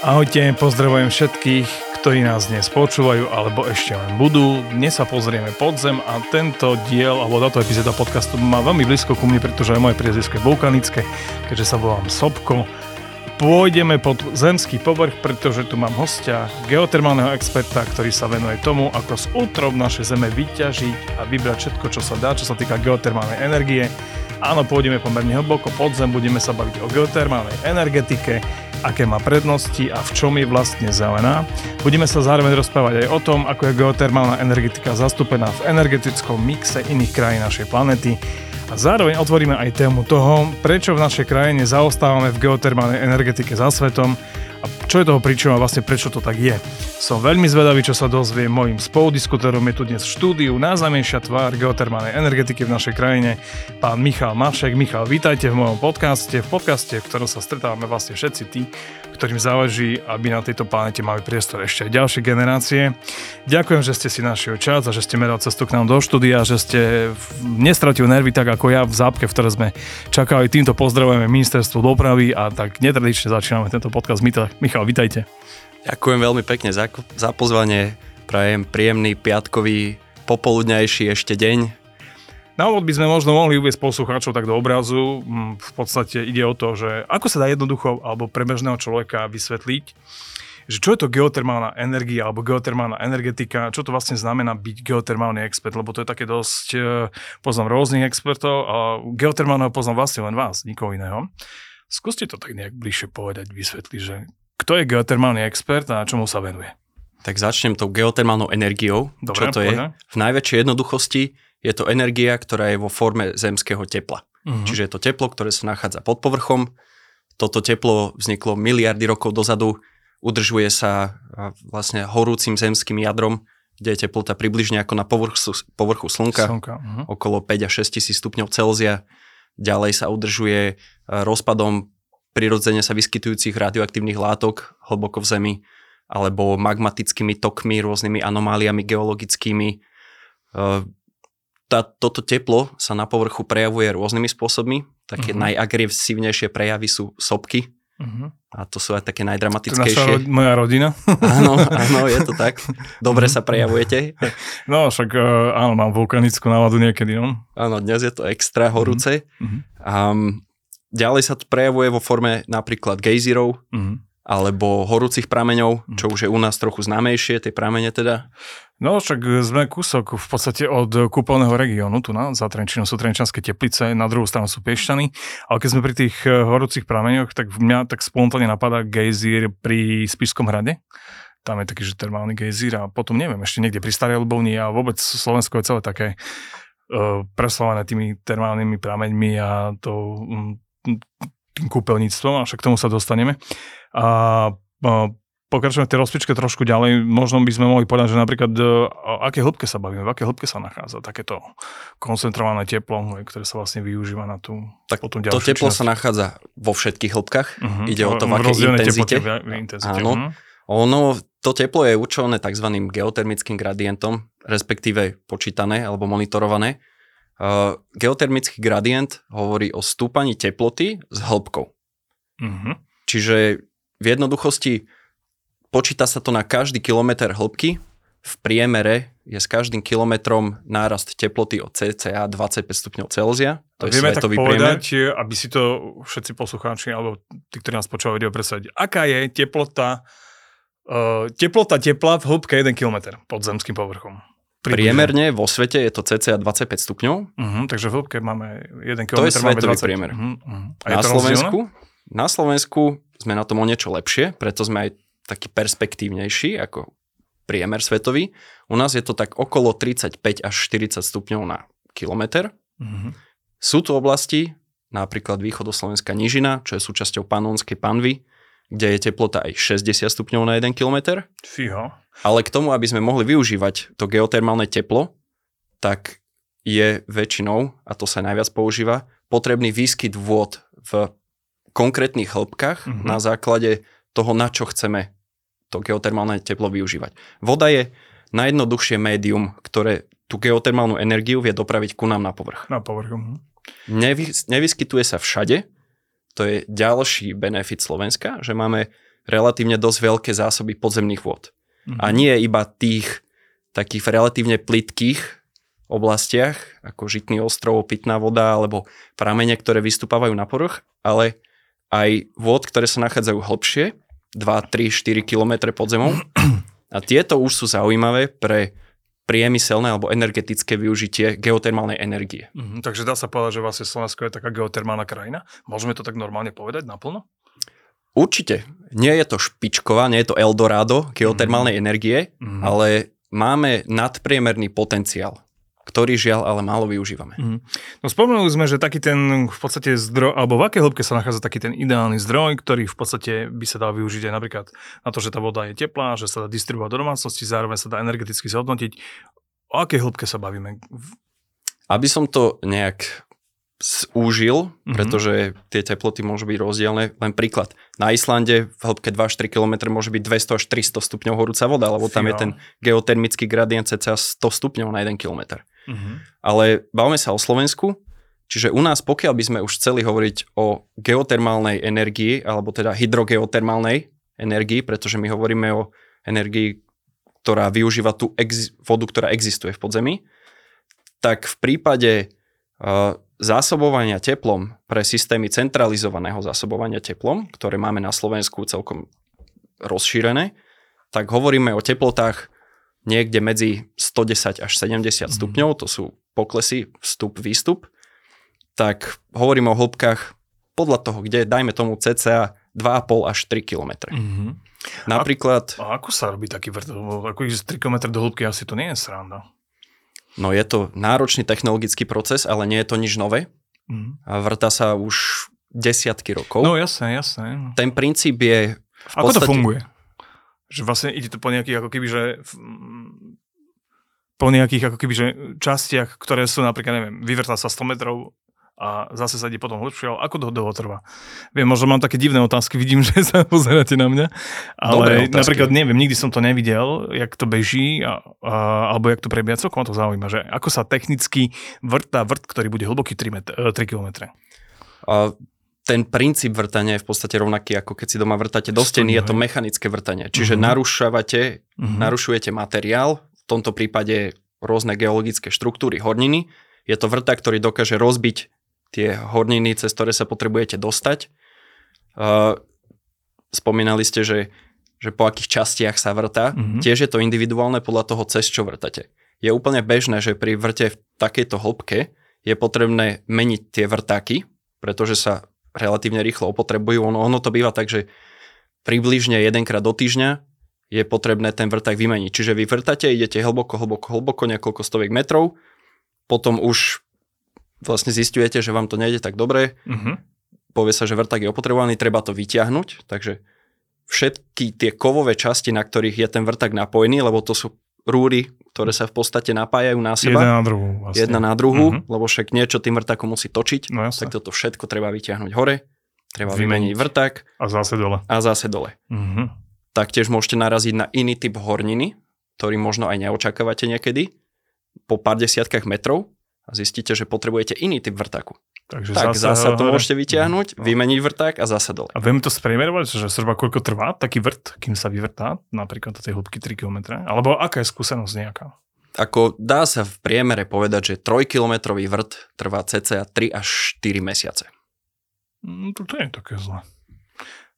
Ahojte, pozdravujem všetkých, ktorí nás dnes počúvajú alebo ešte len budú. Dnes sa pozrieme pod zem a tento diel alebo táto epizóda podcastu má veľmi blízko ku mne, pretože aj moje priezvisko je vulkanické, keďže sa volám Sobko. Pôjdeme pod zemský povrch, pretože tu mám hostia, geotermálneho experta, ktorý sa venuje tomu, ako z útrob našej zeme vyťažiť a vybrať všetko, čo sa dá, čo sa týka geotermálnej energie. Áno, pôjdeme pomerne hlboko pod zem, budeme sa baviť o geotermálnej energetike, aké má prednosti a v čom je vlastne zelená. Budeme sa zároveň rozprávať aj o tom, ako je geotermálna energetika zastúpená v energetickom mixe iných krajín našej planety. A zároveň otvoríme aj tému toho, prečo v našej krajine zaostávame v geotermálnej energetike za svetom a čo je toho príčinou a vlastne prečo to tak je. Som veľmi zvedavý, čo sa dozvie mojim spoludiskutorom je tu dnes v štúdiu najznámejšia tvár geotermálnej energetiky v našej krajine, pán Michal Mašek. Michal, vítajte v mojom podcaste, v podcaste, v ktorom sa stretávame vlastne všetci tí, ktorým záleží, aby na tejto planete mali priestor ešte aj ďalšie generácie. Ďakujem, že ste si našiel čas a že ste meral cestu k nám do štúdia, že ste nestratili nervy tak ako ja v zápke, v ktorej sme čakali. Týmto pozdravujeme ministerstvo dopravy a tak netradične začíname tento podcast. Michal, vítajte. Ďakujem veľmi pekne za, za pozvanie. Prajem príjemný piatkový popoludňajší ešte deň na úvod by sme možno mohli uvieť poslucháčov tak do obrazu. Mm, v podstate ide o to, že ako sa dá jednoducho alebo pre bežného človeka vysvetliť, že čo je to geotermálna energia alebo geotermálna energetika, čo to vlastne znamená byť geotermálny expert, lebo to je také dosť, e, poznám rôznych expertov a geotermálneho poznám vlastne len vás, nikoho iného. Skúste to tak nejak bližšie povedať, vysvetliť, že kto je geotermálny expert a čomu sa venuje. Tak začnem tou geotermálnou energiou. Dobre, čo to poďme. je? V najväčšej jednoduchosti je to energia, ktorá je vo forme zemského tepla. Uh-huh. Čiže je to teplo, ktoré sa nachádza pod povrchom. Toto teplo vzniklo miliardy rokov dozadu, udržuje sa vlastne horúcim zemským jadrom, kde je teplota približne ako na povrchu, povrchu Slnka, Slnka uh-huh. okolo 5 až 6 tisíc stupňov Celzia. Ďalej sa udržuje rozpadom prirodzene sa vyskytujúcich radioaktívnych látok hlboko v Zemi alebo magmatickými tokmi, rôznymi anomáliami geologickými tá, toto teplo sa na povrchu prejavuje rôznymi spôsobmi. Také uh-huh. najagresívnejšie prejavy sú sopky. Uh-huh. A to sú aj také najdramatickejšie. To naša, moja rodina. Áno, áno, je to tak. Dobre uh-huh. sa prejavujete. No, však uh, áno, mám vulkanickú náladu niekedy. No. Áno, dnes je to extra horúce. Uh-huh. Um, ďalej sa to prejavuje vo forme napríklad gejzirov, uh-huh alebo horúcich prameňov, čo už je u nás trochu známejšie, tie pramene teda. No však sme kúsok v podstate od kúpeľného regiónu, tu na, za Trenčinom sú Trenčanské teplice, na druhú stranu sú Piešťany, ale keď sme pri tých eh, horúcich prameňoch, tak mňa tak spontánne napadá gejzír pri Spišskom hrade. Tam je taký, že termálny gejzír a potom neviem, ešte niekde pri Starej Lubovni a vôbec Slovensko je celé také uh, preslované tými termálnymi prameňmi a to um, tým kúpeľníctvom, a však k tomu sa dostaneme. A, a pokračujeme v tej rozpičke trošku ďalej. Možno by sme mohli povedať, že napríklad e, o aké hĺbke sa bavíme, v aké hĺbke sa nachádza takéto koncentrované teplo, ktoré sa vlastne využíva na tú tak potom To teplo činnosť. sa nachádza vo všetkých hĺbkach. Uh-huh. Ide o to, v akej intenzite. intenzite. Áno. Uh-huh. Ono, to teplo je určované tzv. geotermickým gradientom, respektíve počítané alebo monitorované. Uh, geotermický gradient hovorí o stúpaní teploty s hĺbkou. Uh-huh. Čiže v jednoduchosti počíta sa to na každý kilometr hĺbky. V priemere je s každým kilometrom nárast teploty od cca 25 stupňov Celzia. To je Vieme tak povedať, priemer. aby si to všetci poslucháči alebo tí, ktorí nás počúvajú, video predstaviť. Aká je teplota, uh, teplota tepla v hĺbke 1 km pod zemským povrchom? Približne. Priemerne vo svete je to cca 25 stupňov. Uh-huh, takže v hĺbke máme 1 km. To je svetový priemer. Uh-huh, uh-huh. A na Slovensku, na Slovensku sme na tom o niečo lepšie, preto sme aj taký perspektívnejší ako priemer svetový. U nás je to tak okolo 35 až 40 stupňov na kilometr. Uh-huh. Sú tu oblasti, napríklad východoslovenská nížina, čo je súčasťou panónskej panvy, kde je teplota aj 60 stupňov na 1 km. Fího. Ale k tomu, aby sme mohli využívať to geotermálne teplo, tak je väčšinou, a to sa najviac používa, potrebný výskyt vôd v konkrétnych hĺbkach mm-hmm. na základe toho, na čo chceme to geotermálne teplo využívať. Voda je najjednoduchšie médium, ktoré tú geotermálnu energiu vie dopraviť ku nám na povrch. Na povrch. Mhm. Nevy, nevyskytuje sa všade. To je ďalší benefit Slovenska, že máme relatívne dosť veľké zásoby podzemných vôd. Mm-hmm. A nie iba tých takých relatívne plitkých oblastiach, ako Žitný ostrov, pitná voda alebo pramene, ktoré vystupávajú na povrch, ale aj vôd, ktoré sa nachádzajú hlbšie, 2, 3, 4 km pod zemou. A tieto už sú zaujímavé pre priemyselné alebo energetické využitie geotermálnej energie. Mm, takže dá sa povedať, že vlastne Slovensko je taká geotermálna krajina? Môžeme to tak normálne povedať naplno? Určite. Nie je to špičková, nie je to Eldorado geotermálnej mm. energie, mm. ale máme nadpriemerný potenciál ktorý žiaľ ale málo využívame. Mm. No spomenuli sme, že taký ten v podstate zdroj, alebo v akej hĺbke sa nachádza taký ten ideálny zdroj, ktorý v podstate by sa dal využiť aj napríklad na to, že tá voda je teplá, že sa dá distribuovať do domácnosti, zároveň sa dá energeticky zhodnotiť. O akej hĺbke sa bavíme? Aby som to nejak zúžil, mm-hmm. pretože tie teploty môžu byť rozdielne. Len príklad. Na Islande v hĺbke 2-4 km môže byť 200 až 300 stupňov horúca voda, lebo tam je ten geotermický gradient cca 100 stupňov na 1 km. Mm-hmm. Ale bavme sa o Slovensku, čiže u nás, pokiaľ by sme už chceli hovoriť o geotermálnej energii, alebo teda hydrogeotermálnej energii, pretože my hovoríme o energii, ktorá využíva tú ex- vodu, ktorá existuje v podzemí, tak v prípade uh, zásobovania teplom pre systémy centralizovaného zásobovania teplom, ktoré máme na Slovensku celkom rozšírené, tak hovoríme o teplotách niekde medzi 110 až 70 mm. stupňov, to sú poklesy, vstup, výstup, tak hovoríme o hĺbkach podľa toho, kde dajme tomu cca 2,5 až 3 km. Mm-hmm. Napríklad... A, a ako sa robí taký vrt? Ako ísť 3 km do hĺbky asi to nie je sranda. No je to náročný technologický proces, ale nie je to nič nové. Mm. A vrta sa už desiatky rokov. No jasné, jasné. Ten princíp je v Ako podstate... to funguje? Že vlastne ide to po nejakých ako keby, že po nejakých ako keby, že častiach, ktoré sú napríklad, neviem, vyvrtá sa 100 metrov a zase sa ide potom hlbšie, ale ako to dlho trvá? Viem, možno mám také divné otázky, vidím, že sa pozeráte na mňa, ale napríklad neviem, nikdy som to nevidel, jak to beží, a, a, alebo jak to prebieha, celkom to zaujíma, že ako sa technicky vrtá vrt, ktorý bude hlboký 3, met- 3 km. A ten princíp vrtania je v podstate rovnaký, ako keď si doma vrtáte do steny, je to mechanické vrtanie. Čiže uh-huh. narušavate, uh-huh. narušujete materiál, v tomto prípade rôzne geologické štruktúry horniny. Je to vrta, ktorý dokáže rozbiť tie horniny, cez ktoré sa potrebujete dostať. Uh, spomínali ste, že, že po akých častiach sa vrta. Mm-hmm. Tiež je to individuálne podľa toho, cez čo vrtate. Je úplne bežné, že pri vrte v takejto hĺbke je potrebné meniť tie vrtáky, pretože sa relatívne rýchlo opotrebujú. Ono, ono to býva tak, že približne jedenkrát do týždňa je potrebné ten vrták vymeniť. Čiže vy vrtate, idete hlboko, hlboko, hlboko, niekoľko stoviek metrov, potom už vlastne zistujete, že vám to nejde tak dobre, uh-huh. povie sa, že vrták je opotrebovaný, treba to vyťahnuť, takže všetky tie kovové časti, na ktorých je ten vrták napojený, lebo to sú rúry, ktoré sa v podstate napájajú na seba. Jedna na druhú. Vlastne. Jedna na druhú, uh-huh. lebo však niečo tým vrtákom musí točiť, no, tak toto všetko treba vyťahnuť hore, treba vymeniť vrták. A zase dole. A zase dole. Uh-huh. Taktiež môžete naraziť na iný typ horniny, ktorý možno aj neočakávate niekedy, po pár desiatkách metrov, a zistíte, že potrebujete iný typ vrtáku. Takže tak zase, zase to môžete vyťahnuť, no. vymeniť vrták a zase dole. A vieme to spriemerovať, že zhruba koľko trvá taký vrt, kým sa vyvrtá, napríklad do tej hĺbky 3 km? Alebo aká je skúsenosť nejaká? Ako dá sa v priemere povedať, že 3-kilometrový vrt trvá cca 3 až 4 mesiace. Mm, to, to je také zle.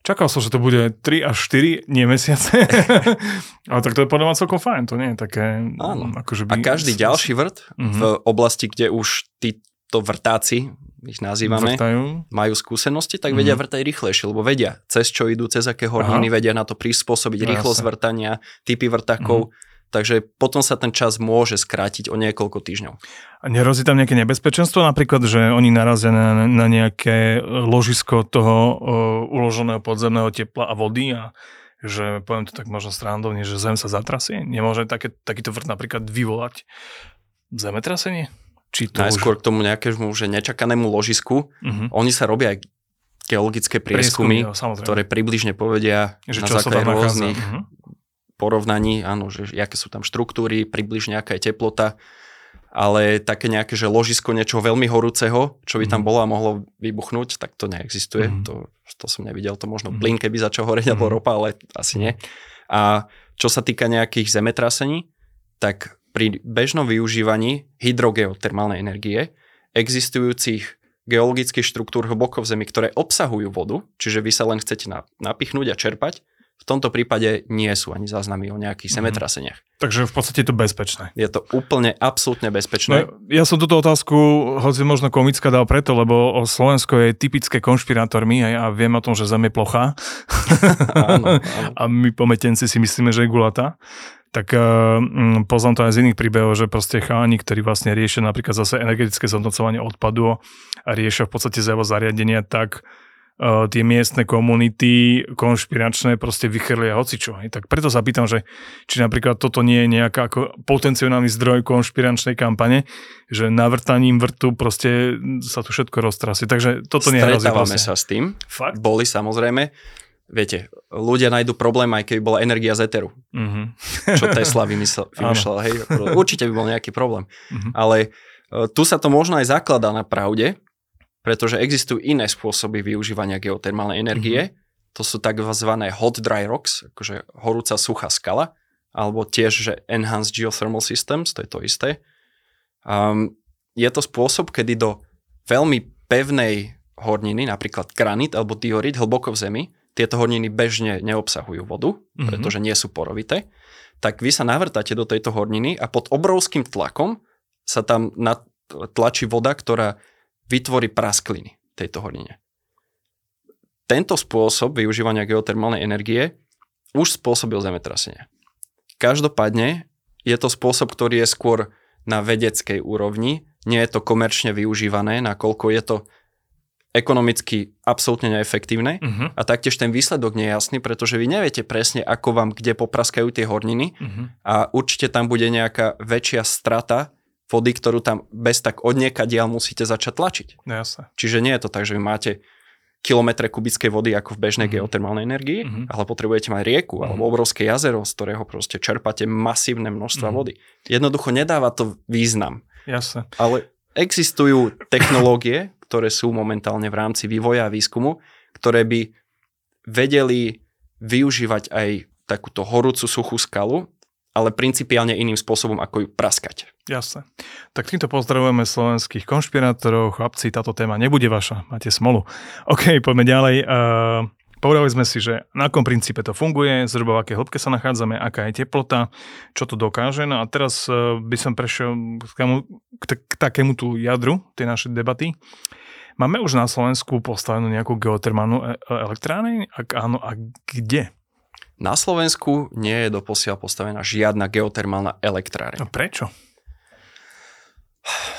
Čakal som, že to bude 3 až 4, nie mesiace. Ale tak to je podľa mňa celkom fajn, to nie je také... Áno. Akože by... A každý ďalší vrt mm-hmm. v oblasti, kde už títo vrtáci, ich nazývame, Vrtajú. majú skúsenosti, tak mm-hmm. vedia vrtať rýchlejšie, lebo vedia, cez čo idú, cez aké horniny, vedia na to prispôsobiť no, rýchlosť vrtania, typy vrtákov. Mm-hmm takže potom sa ten čas môže skrátiť o niekoľko týždňov. A nerozí tam nejaké nebezpečenstvo, napríklad, že oni narazia na, na nejaké ložisko toho uh, uloženého podzemného tepla a vody a že poviem to tak možno strandovne, že zem sa zatrasie? Nemôže také, takýto vrt napríklad vyvolať zemetrasenie? Či to Najskôr už... k tomu nejakému že nečakanému ložisku. Uh-huh. Oni sa robia aj geologické prieskumy, prieskumy jo, ktoré približne povedia že na základe rôznych uh-huh porovnaní, áno, že aké sú tam štruktúry, približne aká je teplota ale také nejaké, že ložisko niečoho veľmi horúceho, čo by tam mm. bolo a mohlo vybuchnúť, tak to neexistuje. Mm. To, to som nevidel, to možno mm. plyn, keby začal horeť, mm. alebo ropa, ale asi nie. A čo sa týka nejakých zemetrasení, tak pri bežnom využívaní hydrogeotermálnej energie existujúcich geologických štruktúr hlboko v zemi, ktoré obsahujú vodu, čiže vy sa len chcete napichnúť a čerpať, v tomto prípade nie sú ani záznamy o nejakých mm-hmm. zemetraseniach. Takže v podstate je to bezpečné. Je to úplne, absolútne bezpečné. No, ja som túto otázku, hoci možno komická, dal preto, lebo Slovensko je typické konšpirátormi a ja viem o tom, že Zem je plochá. áno, áno. A my pometenci si myslíme, že je gulatá tak uh, poznám to aj z iných príbehov, že proste cháni, ktorí vlastne riešia napríklad zase energetické zhodnocovanie odpadu a riešia v podstate zariadenia, tak uh, tie miestne komunity konšpiračné proste vychrlia hocičo. Hej. Tak preto sa pýtam, že či napríklad toto nie je nejaká ako potenciálny zdroj konšpiračnej kampane, že navrtaním vrtu proste sa tu všetko roztrasie. Takže toto nie je Stretávame sa s tým. Fakt? Boli samozrejme viete, ľudia nájdu problém, aj keby bola energia z Eteru. Mm-hmm. Čo Tesla vymyslel, vymyslel. hej, určite by bol nejaký problém. Mm-hmm. Ale uh, tu sa to možno aj zakladá na pravde, pretože existujú iné spôsoby využívania geotermálnej energie. Mm-hmm. To sú tzv. hot dry rocks, akože horúca suchá skala, alebo tiež, že enhanced geothermal systems, to je to isté. Um, je to spôsob, kedy do veľmi pevnej horniny, napríklad granit alebo diorit hlboko v zemi, tieto horniny bežne neobsahujú vodu, mm-hmm. pretože nie sú porovité, tak vy sa navrtáte do tejto horniny a pod obrovským tlakom sa tam tlačí voda, ktorá vytvorí praskliny tejto hornine. Tento spôsob využívania geotermálnej energie už spôsobil zemetrasenie. Každopádne je to spôsob, ktorý je skôr na vedeckej úrovni, nie je to komerčne využívané, nakoľko je to ekonomicky absolútne neefektívne uh-huh. a taktiež ten výsledok nie je jasný, pretože vy neviete presne, ako vám kde popraskajú tie horniny uh-huh. a určite tam bude nejaká väčšia strata vody, ktorú tam bez tak odnieka diaľ musíte začať tlačiť. No, jasne. Čiže nie je to tak, že vy máte kilometre kubickej vody ako v bežnej uh-huh. geotermálnej energii, uh-huh. ale potrebujete mať rieku uh-huh. alebo obrovské jazero, z ktorého proste čerpáte masívne množstva uh-huh. vody. Jednoducho nedáva to význam. Jasne. Ale existujú technológie, ktoré sú momentálne v rámci vývoja a výskumu, ktoré by vedeli využívať aj takúto horúcu suchú skalu, ale principiálne iným spôsobom, ako ju praskať. Jasne. Tak týmto pozdravujeme slovenských konšpirátorov. Chlapci, táto téma nebude vaša. Máte smolu. OK, poďme ďalej. Uh, Povedali sme si, že na akom princípe to funguje, zhruba v aké hĺbke sa nachádzame, aká je teplota, čo to dokáže. No a teraz uh, by som prešiel k, takému, k, k takému tú jadru tej našej debaty. Máme už na Slovensku postavenú nejakú geotermálnu e- e- elektrárne? Ak áno, a kde? Na Slovensku nie je doposiaľ postavená žiadna geotermálna elektrárne. No prečo?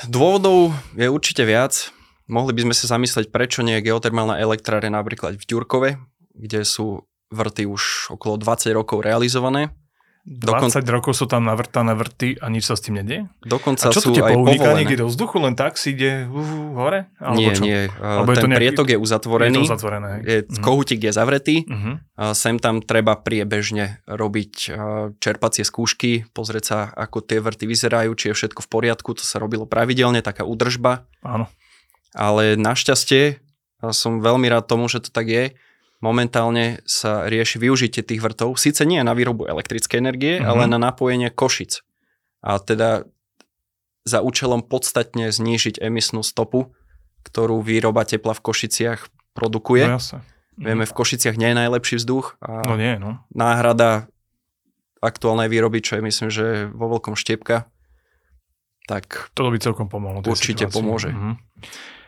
Dôvodov je určite viac. Mohli by sme sa zamyslieť, prečo nie je geotermálna elektrárne napríklad v Ďurkove, kde sú vrty už okolo 20 rokov realizované 20 Dokon... rokov sú tam navrtané vrty a nič sa s tým nedie? Dokonca a čo sú aj povolené. niekde do vzduchu, len tak si ide uh, hore? Alebo nie, čo? nie. Alebo Ten je to nejaký... prietok je uzatvorený. Je to uzatvorené. Je, uh-huh. Kohútik je zavretý. Uh-huh. A sem tam treba priebežne robiť čerpacie skúšky, pozrieť sa, ako tie vrty vyzerajú, či je všetko v poriadku. To sa robilo pravidelne, taká údržba. Áno. Ale našťastie, som veľmi rád tomu, že to tak je, momentálne sa rieši využitie tých vrtov, síce nie na výrobu elektrickej energie, mm-hmm. ale na napojenie košic. A teda za účelom podstatne znížiť emisnú stopu, ktorú výroba tepla v Košiciach produkuje. No jasne. Vieme, v Košiciach nie je najlepší vzduch. A no nie, no. Náhrada aktuálnej výroby, čo je myslím, že vo veľkom štiepka, tak... To by celkom pomohlo. Určite pomôže. Mm-hmm.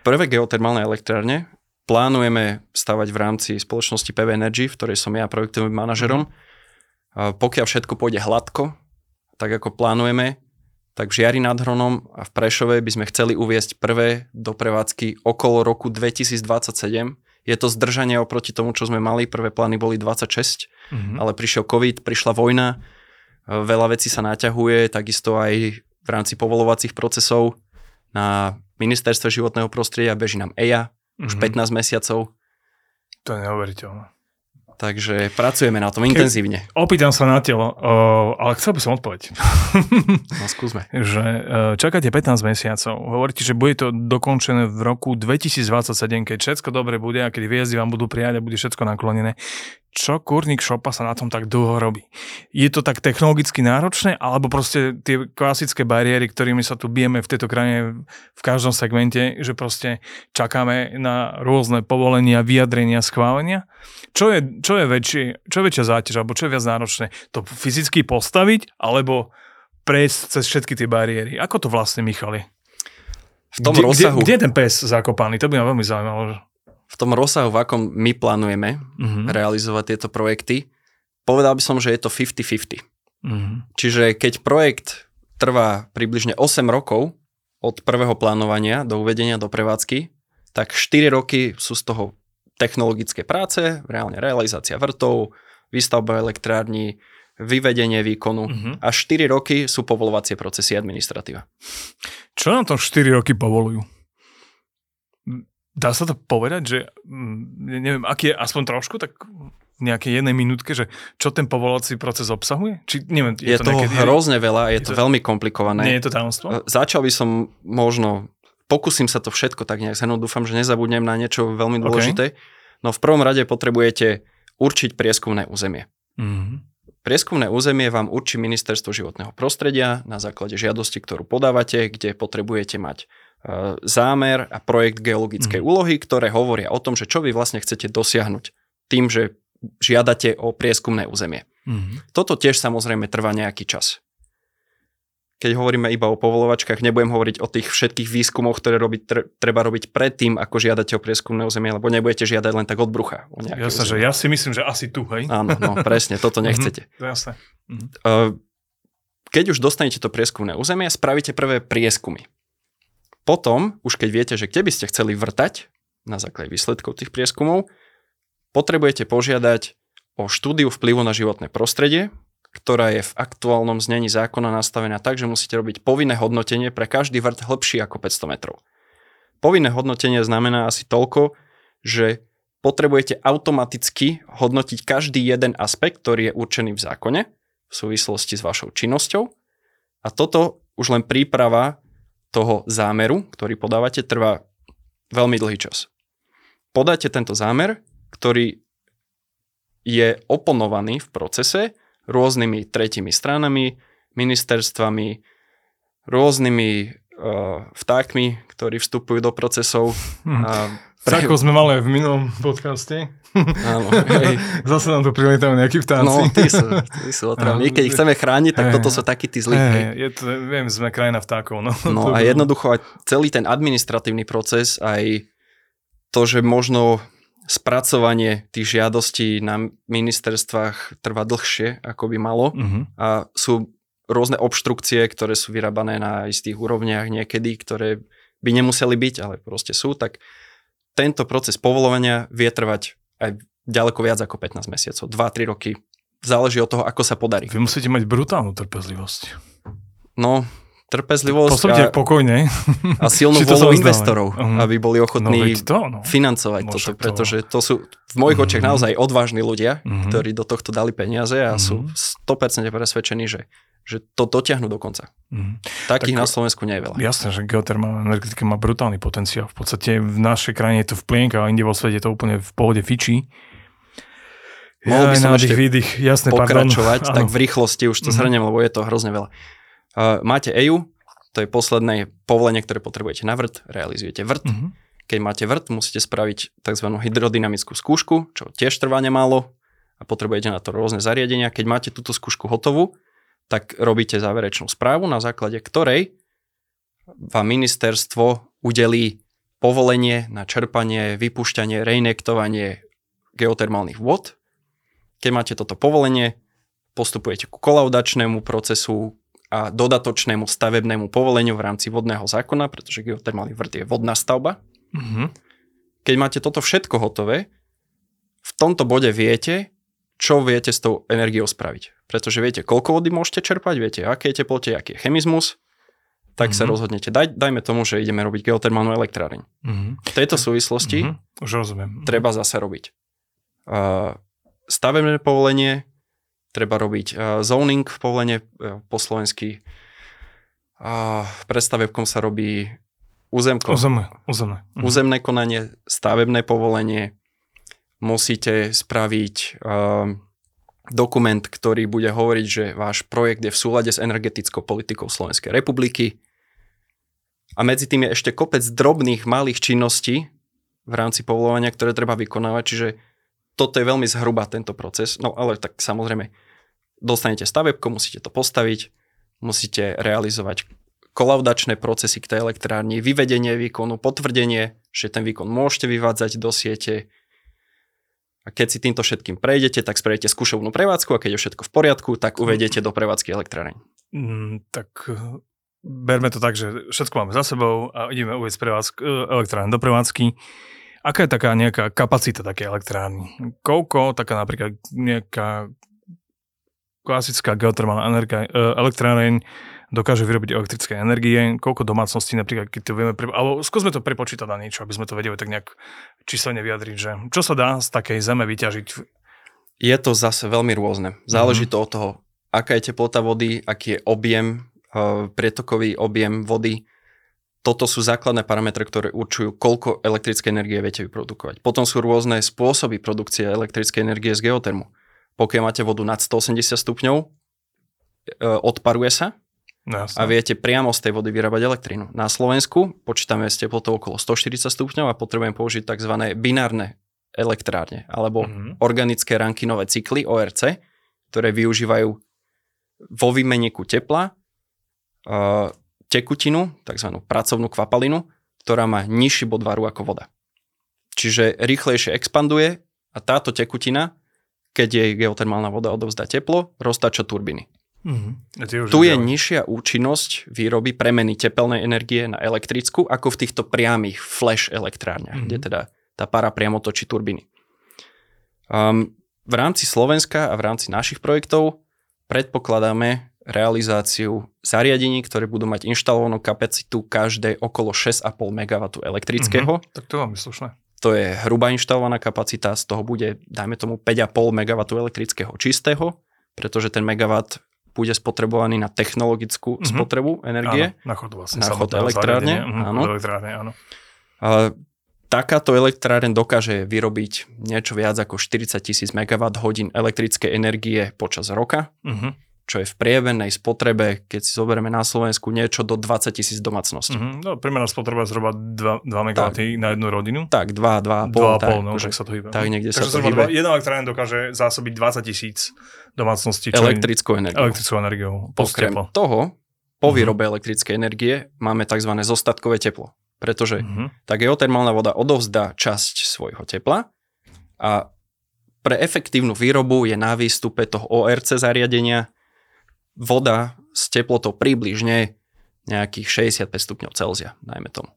Prvé geotermálne elektrárne plánujeme stavať v rámci spoločnosti PV Energy, v ktorej som ja projektovým manažerom. Mm-hmm. Pokiaľ všetko pôjde hladko, tak ako plánujeme, tak v Žiari nad Hronom a v Prešove by sme chceli uviesť prvé do prevádzky okolo roku 2027. Je to zdržanie oproti tomu, čo sme mali. Prvé plány boli 26, mm-hmm. ale prišiel COVID, prišla vojna, veľa vecí sa naťahuje, takisto aj v rámci povolovacích procesov na ministerstve životného prostredia beží nám EIA, už mm-hmm. 15 mesiacov. To je neuveriteľné. Takže pracujeme na tom Ke, intenzívne. Opýtam sa na telo, uh, ale chcel by som odpoveď. no skúsme. že uh, čakáte 15 mesiacov. Hovoríte, že bude to dokončené v roku 2027, keď všetko dobre bude a keď viezdy vám budú prijať a bude všetko naklonené čo kurník šopa sa na tom tak dlho robí? Je to tak technologicky náročné, alebo proste tie klasické bariéry, ktorými sa tu bijeme v tejto krajine v každom segmente, že proste čakáme na rôzne povolenia, vyjadrenia, schválenia? Čo je, čo je, väčšie, čo je väčšia záťaž, alebo čo je viac náročné? To fyzicky postaviť, alebo prejsť cez všetky tie bariéry? Ako to vlastne, Michal, je? V tom kde, rozsahu... Kde, kde je ten pes zakopaný? To by ma veľmi zaujímalo v tom rozsahu, v akom my plánujeme mm-hmm. realizovať tieto projekty, povedal by som, že je to 50-50. Mm-hmm. Čiže keď projekt trvá približne 8 rokov od prvého plánovania do uvedenia do prevádzky, tak 4 roky sú z toho technologické práce, reálne realizácia vrtov, výstavba elektrární, vyvedenie výkonu mm-hmm. a 4 roky sú povolovacie procesy administratíva. Čo na tom 4 roky povolujú? Dá sa to povedať, že mm, neviem, aký je aspoň trošku, tak nejakej jednej minútke, že čo ten povolovací proces obsahuje? Či, neviem, je, je to toho niekedy, hrozne veľa, je, je to, to veľmi komplikované. Nie je to tajomstvo? E, začal by som možno, pokúsim sa to všetko tak nejak zhrnúť, dúfam, že nezabudnem na niečo veľmi dôležité. Okay. No v prvom rade potrebujete určiť prieskumné územie. Mm-hmm. Prieskumné územie vám určí Ministerstvo životného prostredia na základe žiadosti, ktorú podávate, kde potrebujete mať zámer a projekt geologickej mm. úlohy, ktoré hovoria o tom, že čo vy vlastne chcete dosiahnuť tým, že žiadate o prieskumné územie. Mm. Toto tiež samozrejme trvá nejaký čas. Keď hovoríme iba o povolovačkách, nebudem hovoriť o tých všetkých výskumoch, ktoré robiť, treba robiť predtým, ako žiadate o prieskumné územie, lebo nebudete žiadať len tak od brucha. Jasne, že ja si myslím, že asi tu, hej? Áno, no, presne, toto mhm, nechcete. Mm-hmm, jasne. Mm-hmm. Keď už dostanete to prieskumné územie, spravíte prvé prieskumy. Potom, už keď viete, že kde by ste chceli vrtať, na základe výsledkov tých prieskumov, potrebujete požiadať o štúdiu vplyvu na životné prostredie, ktorá je v aktuálnom znení zákona nastavená tak, že musíte robiť povinné hodnotenie pre každý vrt hĺbší ako 500 metrov. Povinné hodnotenie znamená asi toľko, že potrebujete automaticky hodnotiť každý jeden aspekt, ktorý je určený v zákone v súvislosti s vašou činnosťou. A toto už len príprava toho zámeru, ktorý podávate, trvá veľmi dlhý čas. Podáte tento zámer, ktorý je oponovaný v procese rôznymi tretími stranami, ministerstvami, rôznymi uh, vtákmi, ktorí vstupujú do procesov. Hmm. A pre... Ako sme mali v minulom podcaste. Áno, hej. Zase nám tu prilietajú nejakí vtáci. No, tí sú, tí sú otravní. Keď ich chceme chrániť, tak hej, toto sú takí tí zlí. Hej, je to, viem, sme krajina vtákov. No, no a jednoducho aj celý ten administratívny proces, aj to, že možno spracovanie tých žiadostí na ministerstvách trvá dlhšie, ako by malo. Uh-huh. A sú rôzne obštrukcie, ktoré sú vyrábané na istých úrovniach niekedy, ktoré by nemuseli byť, ale proste sú, tak tento proces povolovania vie trvať aj ďaleko viac ako 15 mesiacov, 2-3 roky. Záleží od toho, ako sa podarí. Vy musíte mať brutálnu trpezlivosť. No, trpezlivosť Postupte a, pokojne. a silnú volu investorov, uh-huh. aby boli ochotní no, to, no. financovať no, toto, pretože to sú v mojich uh-huh. očiach naozaj odvážni ľudia, uh-huh. ktorí do tohto dali peniaze a uh-huh. sú 100% presvedčení, že že to dotiahnu do konca. Mm. Takých tak, na Slovensku nie je veľa. Jasné, že geotermálna energetika má brutálny potenciál. V podstate v našej krajine je to v plienka a inde vo svete to úplne v pohode fičí. Mohol by som ešte výdych, jasné, pokračovať, pardon. tak v rýchlosti už to mm-hmm. zhrnem, lebo je to hrozne veľa. Uh, máte EU, to je posledné povolenie, ktoré potrebujete na vrt, realizujete vrt. Mm-hmm. Keď máte vrt, musíte spraviť tzv. hydrodynamickú skúšku, čo tiež trvá nemálo a potrebujete na to rôzne zariadenia. Keď máte túto skúšku hotovú, tak robíte záverečnú správu, na základe ktorej vám ministerstvo udelí povolenie na čerpanie, vypúšťanie, reinektovanie geotermálnych vod. Keď máte toto povolenie, postupujete ku kolaudačnému procesu a dodatočnému stavebnému povoleniu v rámci vodného zákona, pretože geotermálny vrt je vodná stavba. Mm-hmm. Keď máte toto všetko hotové, v tomto bode viete, čo viete s tou energiou spraviť. Pretože viete, koľko vody môžete čerpať, viete, aké je teplote, aký je chemizmus, tak mm-hmm. sa mhm. rozhodnete. Daj, dajme tomu, že ideme robiť geotermálnu elektráreň. Mm-hmm. V tejto súvislosti mm-hmm. Už rozumiem. treba zase robiť uh, stavebné povolenie, treba robiť uh, zoning povolenie uh, po slovensky. Uh, pred stavebkom sa robí územko, Uzemné, uzemné. Mhm. územné konanie, stavebné povolenie. Musíte spraviť uh, dokument, ktorý bude hovoriť, že váš projekt je v súlade s energetickou politikou Slovenskej republiky. A medzi tým je ešte kopec drobných malých činností v rámci povolovania, ktoré treba vykonávať, čiže toto je veľmi zhruba tento proces. No ale tak samozrejme, dostanete stavebko, musíte to postaviť, musíte realizovať kolaudačné procesy k tej elektrárni, vyvedenie výkonu, potvrdenie, že ten výkon môžete vyvádzať do siete. A keď si týmto všetkým prejdete, tak spravíte skúšovnú prevádzku a keď je všetko v poriadku, tak uvediete do prevádzky elektráreň. Mm, tak eh, berme to tak, že všetko máme za sebou a ideme uvieť prevádzk, eh, elektrárne do prevádzky. Aká je taká nejaká kapacita také elektrárny? Koľko taká napríklad nejaká klasická geotermálna energia, elektráreň dokáže vyrobiť elektrické energie, koľko domácností napríklad, keď to vieme, pre... alebo skúsme to prepočítať na niečo, aby sme to vedeli tak nejak číselne vyjadriť, že čo sa dá z takej zeme vyťažiť? Je to zase veľmi rôzne. Záleží mm-hmm. to od toho, aká je teplota vody, aký je objem, uh, prietokový objem vody. Toto sú základné parametre, ktoré určujú, koľko elektrickej energie viete vyprodukovať. Potom sú rôzne spôsoby produkcie elektrickej energie z geotermu. Pokiaľ máte vodu nad 180 stupňov, uh, odparuje sa, No, a viete priamo z tej vody vyrábať elektrínu. Na Slovensku počítame s teplotou okolo 140 stupňov a potrebujem použiť tzv. binárne elektrárne alebo mm-hmm. organické rankinové cykly ORC, ktoré využívajú vo výmeniku tepla uh, tekutinu, tzv. pracovnú kvapalinu, ktorá má nižší bod varu ako voda. Čiže rýchlejšie expanduje a táto tekutina, keď jej geotermálna voda odovzdá teplo, roztáča turbiny. Mm-hmm. Tu je ďalej. nižšia účinnosť výroby premeny tepelnej energie na elektrickú ako v týchto priamých flash elektrárniach, mm-hmm. kde teda tá para priamo točí turbiny. Um, v rámci Slovenska a v rámci našich projektov predpokladáme realizáciu zariadení, ktoré budú mať inštalovanú kapacitu každé okolo 6,5 MW elektrického. Mm-hmm. Tak to vám slušné. To je hrubá inštalovaná kapacita, z toho bude, dajme tomu, 5,5 MW elektrického čistého, pretože ten megawatt bude spotrebovaný na technologickú mm-hmm. spotrebu energie. Áno, na chod vlastne. Na chod elektrárne. Mhm, áno. elektrárne, áno. A, takáto elektráren dokáže vyrobiť niečo viac ako 40 tisíc MWh elektrickej energie počas roka. Mm-hmm čo je v prievennej spotrebe, keď si zoberieme na Slovensku niečo do 20 tisíc domácností. Mm-hmm. No, priemerná spotreba je zhruba 2, 2 MW na jednu rodinu. Tak, 2, 2,5. 2,5, no, tak, sa to hýba. Tak niekde Takže sa to hýba. Jedna elektrárne dokáže zásobiť 20 tisíc domácností. Elektrickou energiou. Elektrickou energiou. Okrem toho, po mhm. výrobe mm-hmm. elektrickej energie máme tzv. zostatkové teplo. Pretože mm-hmm. tá geotermálna voda odovzdá časť svojho tepla a pre efektívnu výrobu je na výstupe toho ORC zariadenia voda s teplotou približne nejakých 65 stupňov Celzia, najmä tomu.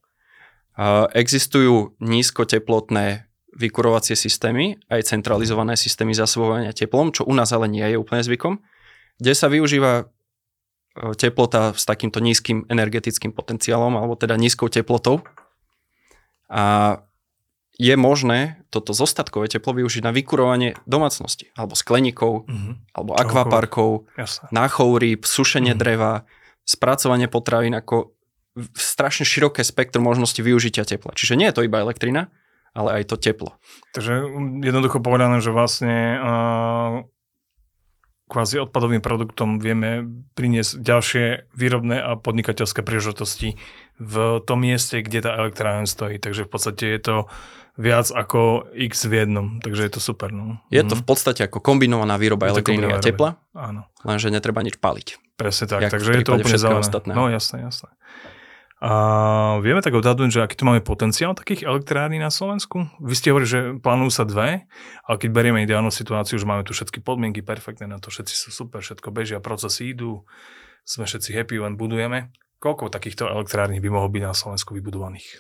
Existujú nízkoteplotné vykurovacie systémy, aj centralizované systémy zasobovania teplom, čo u nás ale nie je úplne zvykom, kde sa využíva e, teplota s takýmto nízkym energetickým potenciálom, alebo teda nízkou teplotou. A je možné toto zostatkové teplo využiť na vykurovanie domácnosti, alebo skleníkov, mm-hmm. alebo akvaparkov, náchov rýb, sušenie mm-hmm. dreva, spracovanie potravín, ako strašne široké spektrum možností využitia tepla. Čiže nie je to iba elektrina, ale aj to teplo. Takže jednoducho povedané, že vlastne uh, kvázi odpadovým produktom vieme priniesť ďalšie výrobné a podnikateľské príležitosti v tom mieste, kde tá elektrárna stojí. Takže v podstate je to viac ako x v jednom, takže je to super. No. Je to mhm. v podstate ako kombinovaná výroba elektriny a tepla, Áno. lenže netreba nič paliť. Presne tak, takže je to úplne zelené. No jasné, jasné. A vieme tak odhadnúť, že aký tu máme potenciál takých elektrární na Slovensku? Vy ste hovorili, že plánujú sa dve, ale keď berieme ideálnu situáciu, že máme tu všetky podmienky perfektné na to, všetci sú super, všetko bežia, procesy idú, sme všetci happy, len budujeme. Koľko takýchto elektrární by mohlo byť na Slovensku vybudovaných?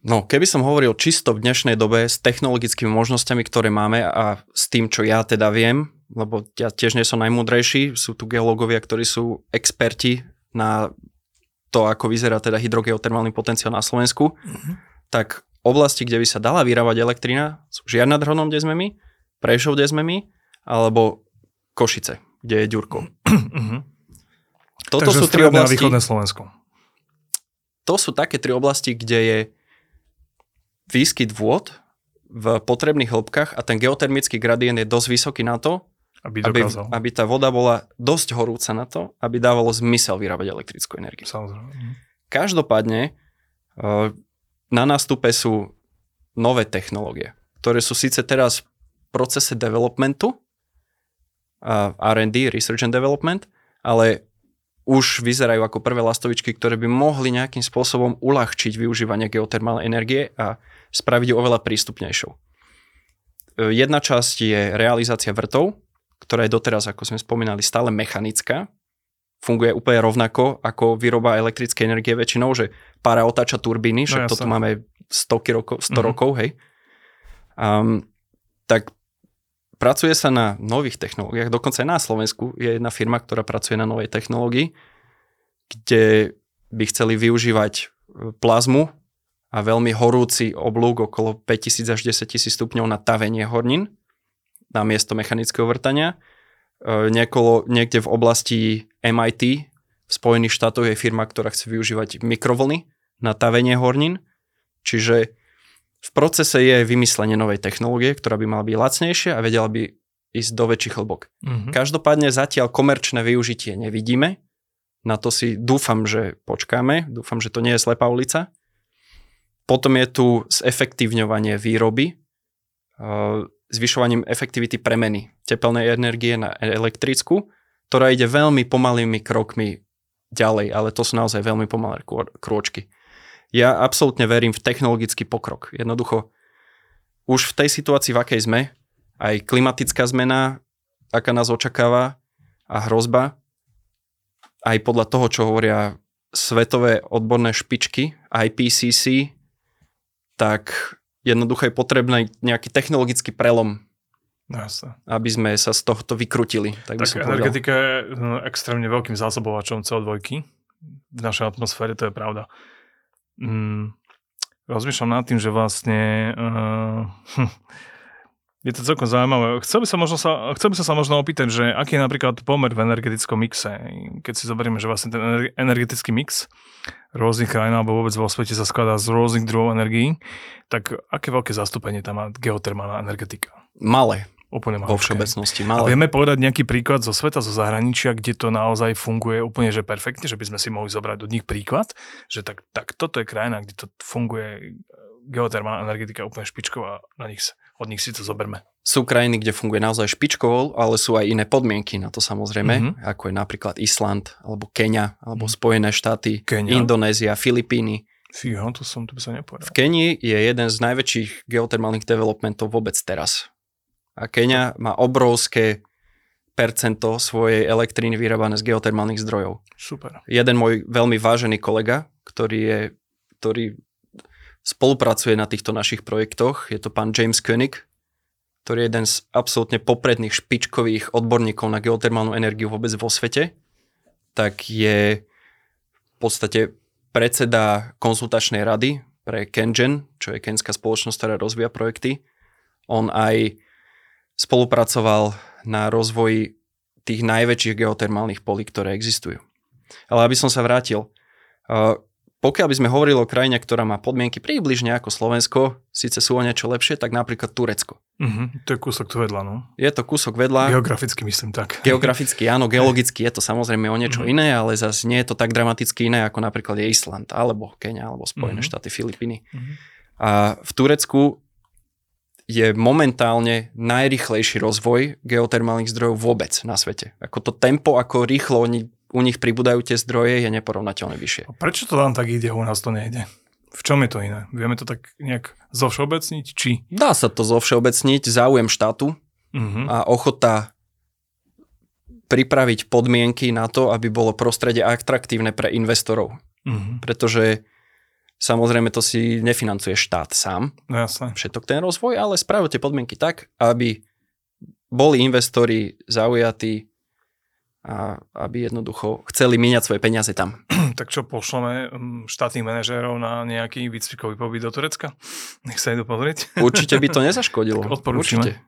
No, keby som hovoril čisto v dnešnej dobe s technologickými možnosťami, ktoré máme a s tým, čo ja teda viem, lebo ja tiež nie som najmúdrejší, sú tu geológovia, ktorí sú experti na to, ako vyzerá teda hydrogeotermálny potenciál na Slovensku, mm-hmm. tak oblasti, kde by sa dala vyrábať elektrina, sú Žiar nad Hronom, kde sme my, Prešov, kde sme my, alebo Košice, kde je Ďurkov. Mhm. Toto Takže sú tri stredné a oblasti, východné Slovensko. to sú také tri oblasti, kde je výskyt vôd v potrebných hĺbkach a ten geotermický gradient je dosť vysoký na to, Aby aby, dokázal. aby tá voda bola dosť horúca na to, aby dávalo zmysel vyrábať elektrickú energiu. Samozrejme. Mhm. Každopádne eh, na nástupe sú nové technológie, ktoré sú síce teraz v procese developmentu, R&D, Research and Development, ale už vyzerajú ako prvé lastovičky, ktoré by mohli nejakým spôsobom uľahčiť využívanie geotermálnej energie a spraviť ju oveľa prístupnejšou. Eh, Jedna časť je realizácia vrtov, ktorá je doteraz, ako sme spomínali, stále mechanická. Funguje úplne rovnako ako výroba elektrickej energie väčšinou, že pára otáča turbíny, však jasné. toto máme stovky rokov, 100 Mhm. rokov, hej. Um, tak pracuje sa na nových technológiách, dokonca aj na Slovensku je jedna firma, ktorá pracuje na novej technológii, kde by chceli využívať e, plazmu a veľmi horúci oblúk okolo 5000 až 10 000 stupňov na tavenie hornín na miesto mechanického vrtania. E, Niekolo, niekde v oblasti MIT v Spojených štátoch je firma, ktorá chce využívať mikrovlny na tavenie hornín. Čiže v procese je vymyslenie novej technológie, ktorá by mala byť lacnejšia a vedela by ísť do väčších hĺbok. Mhm. Každopádne zatiaľ komerčné využitie nevidíme. Na to si dúfam, že počkáme. Dúfam, že to nie je slepá ulica. Potom je tu zefektívňovanie výroby, eh, zvyšovaním efektivity premeny tepelnej energie na elektrickú, ktorá ide veľmi pomalými krokmi ďalej, ale to sú naozaj veľmi pomalé krô- krôčky. Ja absolútne verím v technologický pokrok. Jednoducho, už v tej situácii, v akej sme, aj klimatická zmena, aká nás očakáva a hrozba, aj podľa toho, čo hovoria svetové odborné špičky, IPCC, tak jednoducho je potrebný nejaký technologický prelom, No, jasné. aby sme sa z tohto vykrutili. Tak, by Tak som povedal. energetika je no, extrémne veľkým zásobovačom CO2 v našej atmosfére, to je pravda. Mm, rozmýšľam nad tým, že vlastne uh, je to celkom zaujímavé. Chcel by, som možno sa, chcel by som sa možno opýtať, že aký je napríklad pomer v energetickom mixe. Keď si zoberieme, že vlastne ten ener- energetický mix rôznych krajín alebo vôbec vo svete sa skladá z rôznych druhov energií, tak aké veľké zastúpenie tam má geotermálna energetika? Malé Úplne vo maličké. všeobecnosti. A Malé. vieme povedať nejaký príklad zo sveta, zo zahraničia, kde to naozaj funguje úplne že perfektne, že by sme si mohli zobrať od nich príklad, že tak, tak toto je krajina, kde to funguje geotermálna energetika úplne špičkou a na nich, od nich si to zoberme. Sú krajiny, kde funguje naozaj špičkovo, ale sú aj iné podmienky na to samozrejme, Mhm. mm-hmm. ako je napríklad Island, alebo Kenia, alebo Mhm. Spojené štáty, Kenia. Indonézia, Filipíny. Fíha, to som, to by sa V nepovedal. Kenii je jeden z najväčších geotermálnych developmentov vôbec teraz. A Kenia má obrovské percento svojej elektriny vyrábané z geotermálnych zdrojov. Super. Jeden môj veľmi vážený kolega, ktorý, je, ktorý spolupracuje na týchto našich projektoch, je to pán James Koenig, ktorý je jeden z absolútne popredných špičkových odborníkov na geotermálnu energiu vôbec vo svete, tak je v podstate predseda konzultačnej rady pre Kengen, čo je kenská spoločnosť, ktorá rozvíja projekty. On aj spolupracoval na rozvoji tých najväčších geotermálnych polí, ktoré existujú. Ale aby som sa vrátil, pokiaľ by sme hovorili o krajine, ktorá má podmienky približne ako Slovensko, síce sú o niečo lepšie, tak napríklad Turecko. Mhm, to je kúsok tu vedľa, no. Je to kúsok vedľa, Geograficky myslím tak. geograficky áno, geologicky je to samozrejme o niečo Mhm. iné, ale zase nie je to tak dramaticky iné ako napríklad je Island, alebo Kenia, alebo Spojené Mhm. štáty, Filipíny. Mhm. A v Turecku je momentálne najrychlejší rozvoj geotermálnych zdrojov vôbec na svete. Ako to tempo, ako rýchlo oni, u nich pribúdajú tie zdroje, je neporovnateľne vyššie. A prečo to tam tak ide, u nás to nejde? V čom je to iné? Vieme to tak nejak zovšeobecniť? Či? Dá sa to zovšeobecniť, záujem štátu Mhm. a ochota pripraviť podmienky na to, aby bolo prostredie atraktívne pre investorov. Mhm. Pretože samozrejme to si nefinancuje štát sám, No jasné. všetok ten rozvoj, ale spravil tie podmienky tak, aby boli investori zaujatí a aby jednoducho chceli míňať svoje peniaze tam. Tak čo, pošleme mm, štátnych manažérov na nejaký výcvikový pobyt do Turecka? Nech sa idú pozrieť. Určite by to nezaškodilo. Odporúčime. Určite.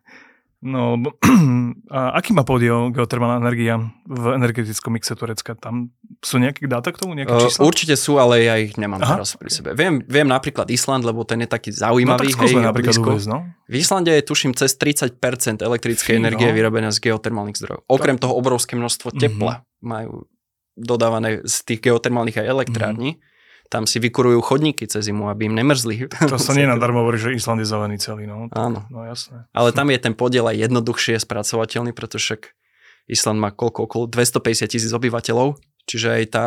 No, a aký má podiel geotermálna energia v energetickom mixe Turecka? Tam sú nejaké dáta k tomu, nejaké čísla? Uh, určite sú, ale ja ich nemám Aha. teraz pri sebe. Viem, viem napríklad Island, lebo ten je taký zaujímavý. No tak hej, napríklad uvez, no. V Islande je tuším cez 30% elektrickej Fí, energie no. vyrobené z geotermálnych zdrojov. Okrem toho obrovské množstvo tepla mm-hmm. majú dodávané z tých geotermálnych aj elektrární. Mm-hmm tam si vykurujú chodníky cez zimu, aby im nemrzli. To sa nie nadarmo hovorí, že Island je zelený celý. No. Áno. No jasné. Ale tam je ten podiel aj jednoduchšie spracovateľný, pretože však Island má koľko, okolo 250 tisíc obyvateľov, čiže aj tá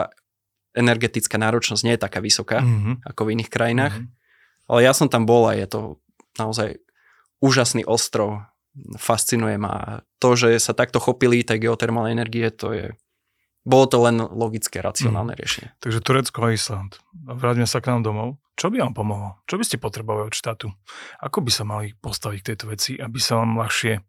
energetická náročnosť nie je taká vysoká mm-hmm. ako v iných krajinách. Mm-hmm. Ale ja som tam bol a je to naozaj úžasný ostrov. Fascinuje ma. To, že sa takto chopili tej geotermálnej energie, to je bolo to len logické, racionálne mm. riešenie. Takže Turecko a Island. Vráťme sa k nám domov. Čo by vám pomohlo? Čo by ste potrebovali od štátu? Ako by sa mali postaviť k tejto veci, aby sa vám ľahšie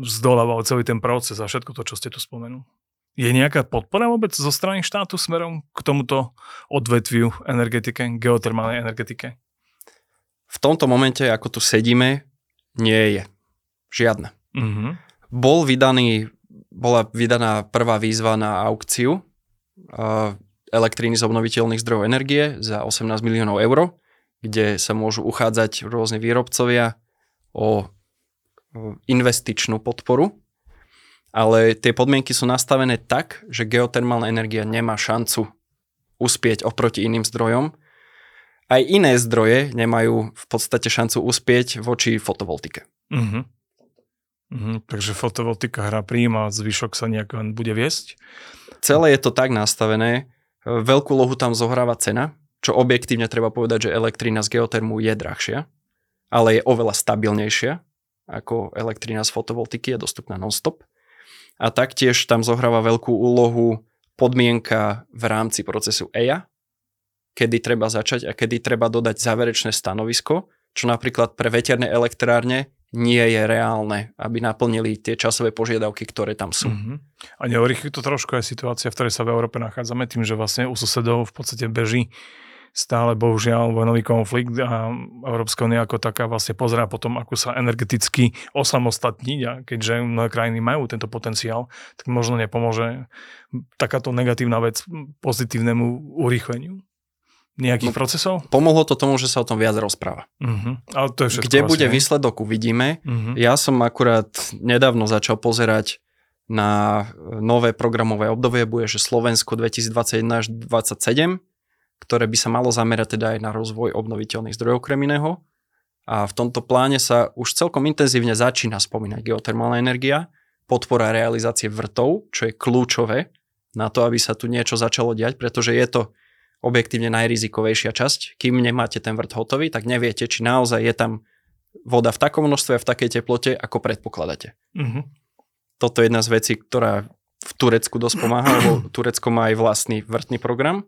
zdolával celý ten proces a všetko to, čo ste tu spomenuli? Je nejaká podpora vôbec zo strany štátu smerom k tomuto odvetviu energetike, geotermálnej energetike? V tomto momente, ako tu sedíme, nie je. Žiadna. Mm-hmm. Bol vydaný bola vydaná prvá výzva na aukciu uh, elektriny z obnoviteľných zdrojov energie za 18 miliónov eur, kde sa môžu uchádzať rôzne výrobcovia o investičnú podporu, ale tie podmienky sú nastavené tak, že geotermálna energia nemá šancu uspieť oproti iným zdrojom. Aj iné zdroje nemajú v podstate šancu uspieť voči fotovoltike. Mm-hmm. Mm, takže fotovoltika hrá príjm a zvyšok sa nejak bude viesť? Celé je to tak nastavené. Veľkú lohu tam zohráva cena, čo objektívne treba povedať, že elektrina z geotermu je drahšia, ale je oveľa stabilnejšia ako elektrina z fotovoltiky, je dostupná non-stop. A taktiež tam zohráva veľkú úlohu podmienka v rámci procesu EIA, kedy treba začať a kedy treba dodať záverečné stanovisko, čo napríklad pre veterné elektrárne nie je reálne, aby naplnili tie časové požiadavky, ktoré tam sú. Mm-hmm. A neurýchli to trošku aj situácia, v ktorej sa v Európe nachádzame, tým, že vlastne u susedov v podstate beží stále bohužiaľ vojnový konflikt a Európska unia ako taká vlastne pozerá potom, ako sa energeticky osamostatniť a keďže mnohé krajiny majú tento potenciál, tak možno nepomôže takáto negatívna vec pozitívnemu urýchleniu nejakých no, procesov? Pomohlo to tomu, že sa o tom viac rozpráva. Uh-huh. Ale to je všetko Kde bude ne? výsledok, uvidíme. Uh-huh. Ja som akurát nedávno začal pozerať na nové programové obdobie, bude, že Slovensko 2021 až 2027, ktoré by sa malo zamerať teda aj na rozvoj obnoviteľných zdrojov okrem iného. A v tomto pláne sa už celkom intenzívne začína spomínať geotermálna energia, podpora realizácie vrtov, čo je kľúčové na to, aby sa tu niečo začalo diať, pretože je to objektívne najrizikovejšia časť. Kým nemáte ten vrt hotový, tak neviete, či naozaj je tam voda v takom množstve a v takej teplote, ako predpokladáte. Mm-hmm. Toto je jedna z vecí, ktorá v Turecku dosť pomáha, lebo Turecko má aj vlastný vrtný program,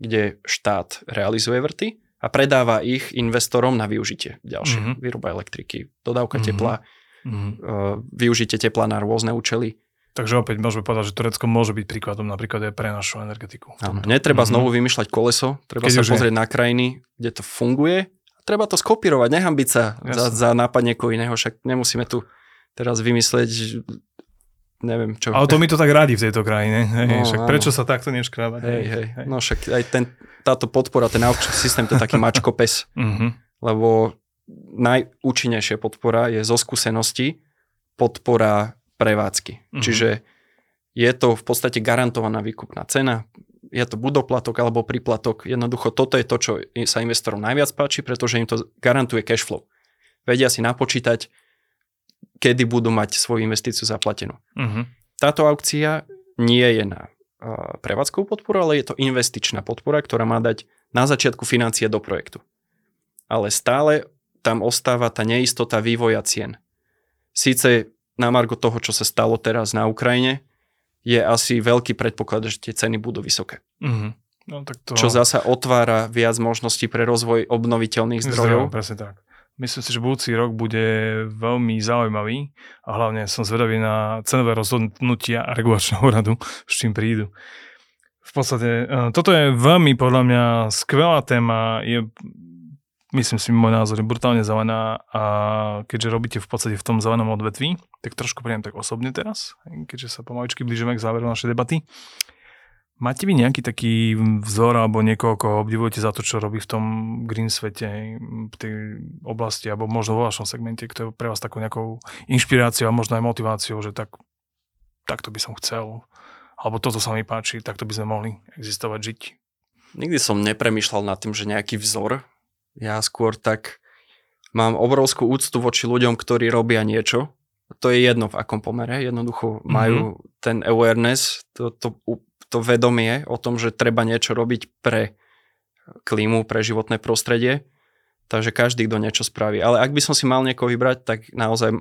kde štát realizuje vrty a predáva ich investorom na využitie ďalšie. Mm-hmm. Výroba elektriky, dodávka mm-hmm. tepla, mm-hmm. využitie tepla na rôzne účely Takže opäť môžeme povedať, že Turecko môže byť príkladom napríklad aj pre našu energetiku. Áno, netreba mm-hmm. znovu vymýšľať koleso, treba Keď sa pozrieť je. na krajiny, kde to funguje. Treba to skopírovať, nehambiť sa za, za nápad niekoho iného, však nemusíme tu teraz vymyslieť neviem čo. Ale to mi to tak radi v tejto krajine. Hej, no, však áno. prečo sa takto neškrábať? Hej, hej. hej. No však aj ten, táto podpora, ten aukčný systém, to je taký mačko pes. mm-hmm. Lebo najúčinnejšia podpora je zo skúsenosti podpora prevádzky. Mm-hmm. Čiže je to v podstate garantovaná výkupná cena, je to buď doplatok alebo príplatok. Jednoducho toto je to, čo sa investorom najviac páči, pretože im to garantuje cash flow. Vedia si napočítať, kedy budú mať svoju investíciu zaplatenú. Mm-hmm. Táto aukcia nie je na uh, prevádzkovú podporu, ale je to investičná podpora, ktorá má dať na začiatku financie do projektu. Ale stále tam ostáva tá neistota vývoja cien. Síce na margo toho, čo sa stalo teraz na Ukrajine, je asi veľký predpoklad, že tie ceny budú vysoké. Mm-hmm. No, tak to... Čo zasa otvára viac možností pre rozvoj obnoviteľných zdrojov. Zdrojov, presne tak. Myslím si, že budúci rok bude veľmi zaujímavý a hlavne som zvedavý na cenové rozhodnutia a regulačného radu, s čím prídu. V podstate, e, toto je veľmi podľa mňa skvelá téma. Je myslím si, môj názor je brutálne zelená a keďže robíte v podstate v tom zelenom odvetví, tak trošku príjem tak osobne teraz, keďže sa pomaličky blížime k záveru našej debaty. Máte vy nejaký taký vzor alebo niekoho, koho obdivujete za to, čo robí v tom green svete, v tej oblasti, alebo možno vo vašom segmente, kto je pre vás takou nejakou inšpiráciou a možno aj motiváciou, že tak, takto by som chcel, alebo toto sa mi páči, takto by sme mohli existovať, žiť. Nikdy som nepremýšľal nad tým, že nejaký vzor. Ja skôr tak mám obrovskú úctu voči ľuďom, ktorí robia niečo. To je jedno v akom pomere. Jednoducho majú mm-hmm. ten awareness, to, to to vedomie o tom, že treba niečo robiť pre klímu, pre životné prostredie. Takže každý, kto niečo spraví. Ale ak by som si mal niekoho vybrať, tak naozaj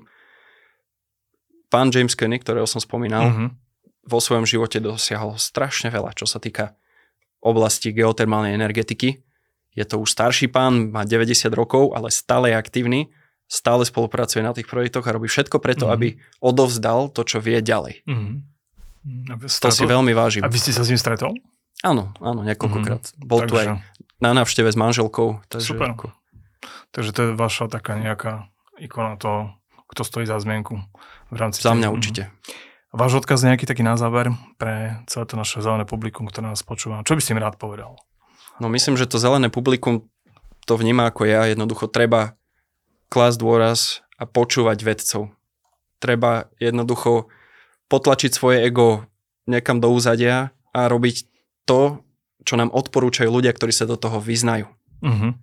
pán James Kenny, ktorého som spomínal, mm-hmm. vo svojom živote dosiahol strašne veľa, čo sa týka oblasti geotermálnej energetiky. Je to už starší pán, má 90 rokov, ale stále je aktívny, stále spolupracuje na tých projektoch a robí všetko preto, mm-hmm. aby odovzdal to, čo vie ďalej. Mm-hmm. To si veľmi vážim. A vy ste sa s ním stretol? Áno, áno, niekoľkokrát. Mm-hmm. Bol takže... tu aj na návšteve s manželkou. Takže Super. Ako... Takže to je vaša taká nejaká ikona toho, kto stojí za zmienku v rámci... Za mňa tým. určite. Váš odkaz nejaký taký na záver pre celé to naše zelené publikum, ktoré nás počúva. Čo by ste mi rád povedal? No myslím, že to zelené publikum to vníma ako ja. Jednoducho treba klásť dôraz a počúvať vedcov. Treba jednoducho potlačiť svoje ego niekam do úzadia a robiť to, čo nám odporúčajú ľudia, ktorí sa do toho vyznajú. Uh-huh.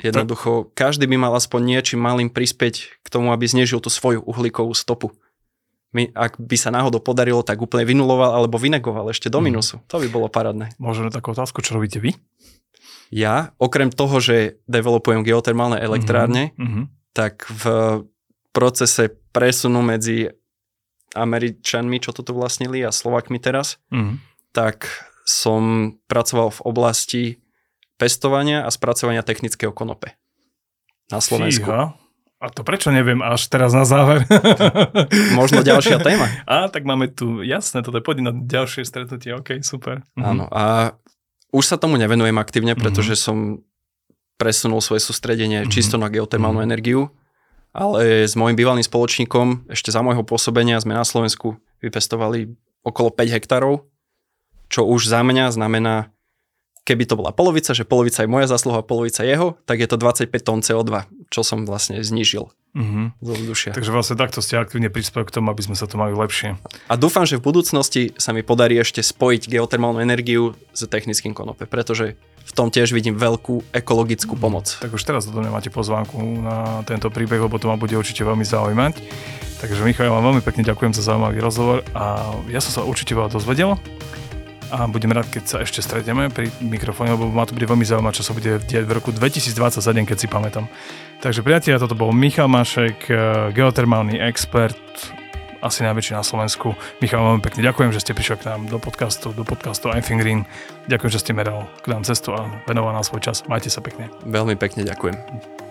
Jednoducho, každý by mal aspoň niečím malým prispieť k tomu, aby znižil tú svoju uhlíkovú stopu. Ak by sa náhodou podarilo, tak úplne vynuloval alebo vynegoval ešte do mhm. minusu. Uh-huh. To by bolo parádne. Možno takú otázku, čo robíte vy? Ja, okrem toho, že developujem geotermálne elektrárne, uh-huh. tak v procese presunu medzi Američanmi, čo toto vlastnili a Slovakmi teraz, mm. tak som pracoval v oblasti pestovania a spracovania technického konope na Slovensku. Fíha. A to prečo neviem až teraz na záver? Možno ďalšia téma. A tak máme tu, jasné, toto je na ďalšie stretnutie, ok, super. Mhm. Áno, a už sa tomu nevenujem aktívne, pretože mm-hmm. som presunul svoje sústredenie mm-hmm. čisto na geotermálnu mm-hmm. energiu ale s môjim bývalým spoločníkom ešte za môjho pôsobenia sme na Slovensku vypestovali okolo 5 hektárov, čo už za mňa znamená, keby to bola polovica, že polovica je moja zasluha, polovica jeho, tak je to 25 tón CO2, čo som vlastne znížil mm-hmm. zo vzdušia. Takže vlastne takto ste aktívne prispeli k tomu, aby sme sa to mali lepšie. A dúfam, že v budúcnosti sa mi podarí ešte spojiť geotermálnu energiu s technickým konope, pretože v tom tiež vidím veľkú ekologickú pomoc. Tak už teraz do máte pozvánku na tento príbeh, lebo to ma bude určite veľmi zaujímať. Takže Michal, vám veľmi pekne ďakujem za zaujímavý rozhovor a ja som sa určite veľa dozvedel a budem rád, keď sa ešte stretneme pri mikrofóne, lebo ma to bude veľmi zaujímať, čo sa bude diať v roku 2027, keď si pamätám. Takže priatelia, toto bol Michal Mašek, eh, geotermálny expert, asi najväčší na Slovensku. Michal, veľmi pekne ďakujem, že ste prišli k nám do podcastu, do podcastu I'm. Ďakujem, že ste meral k nám cestu a venoval nám svoj čas. Majte sa pekne. Veľmi pekne ďakujem.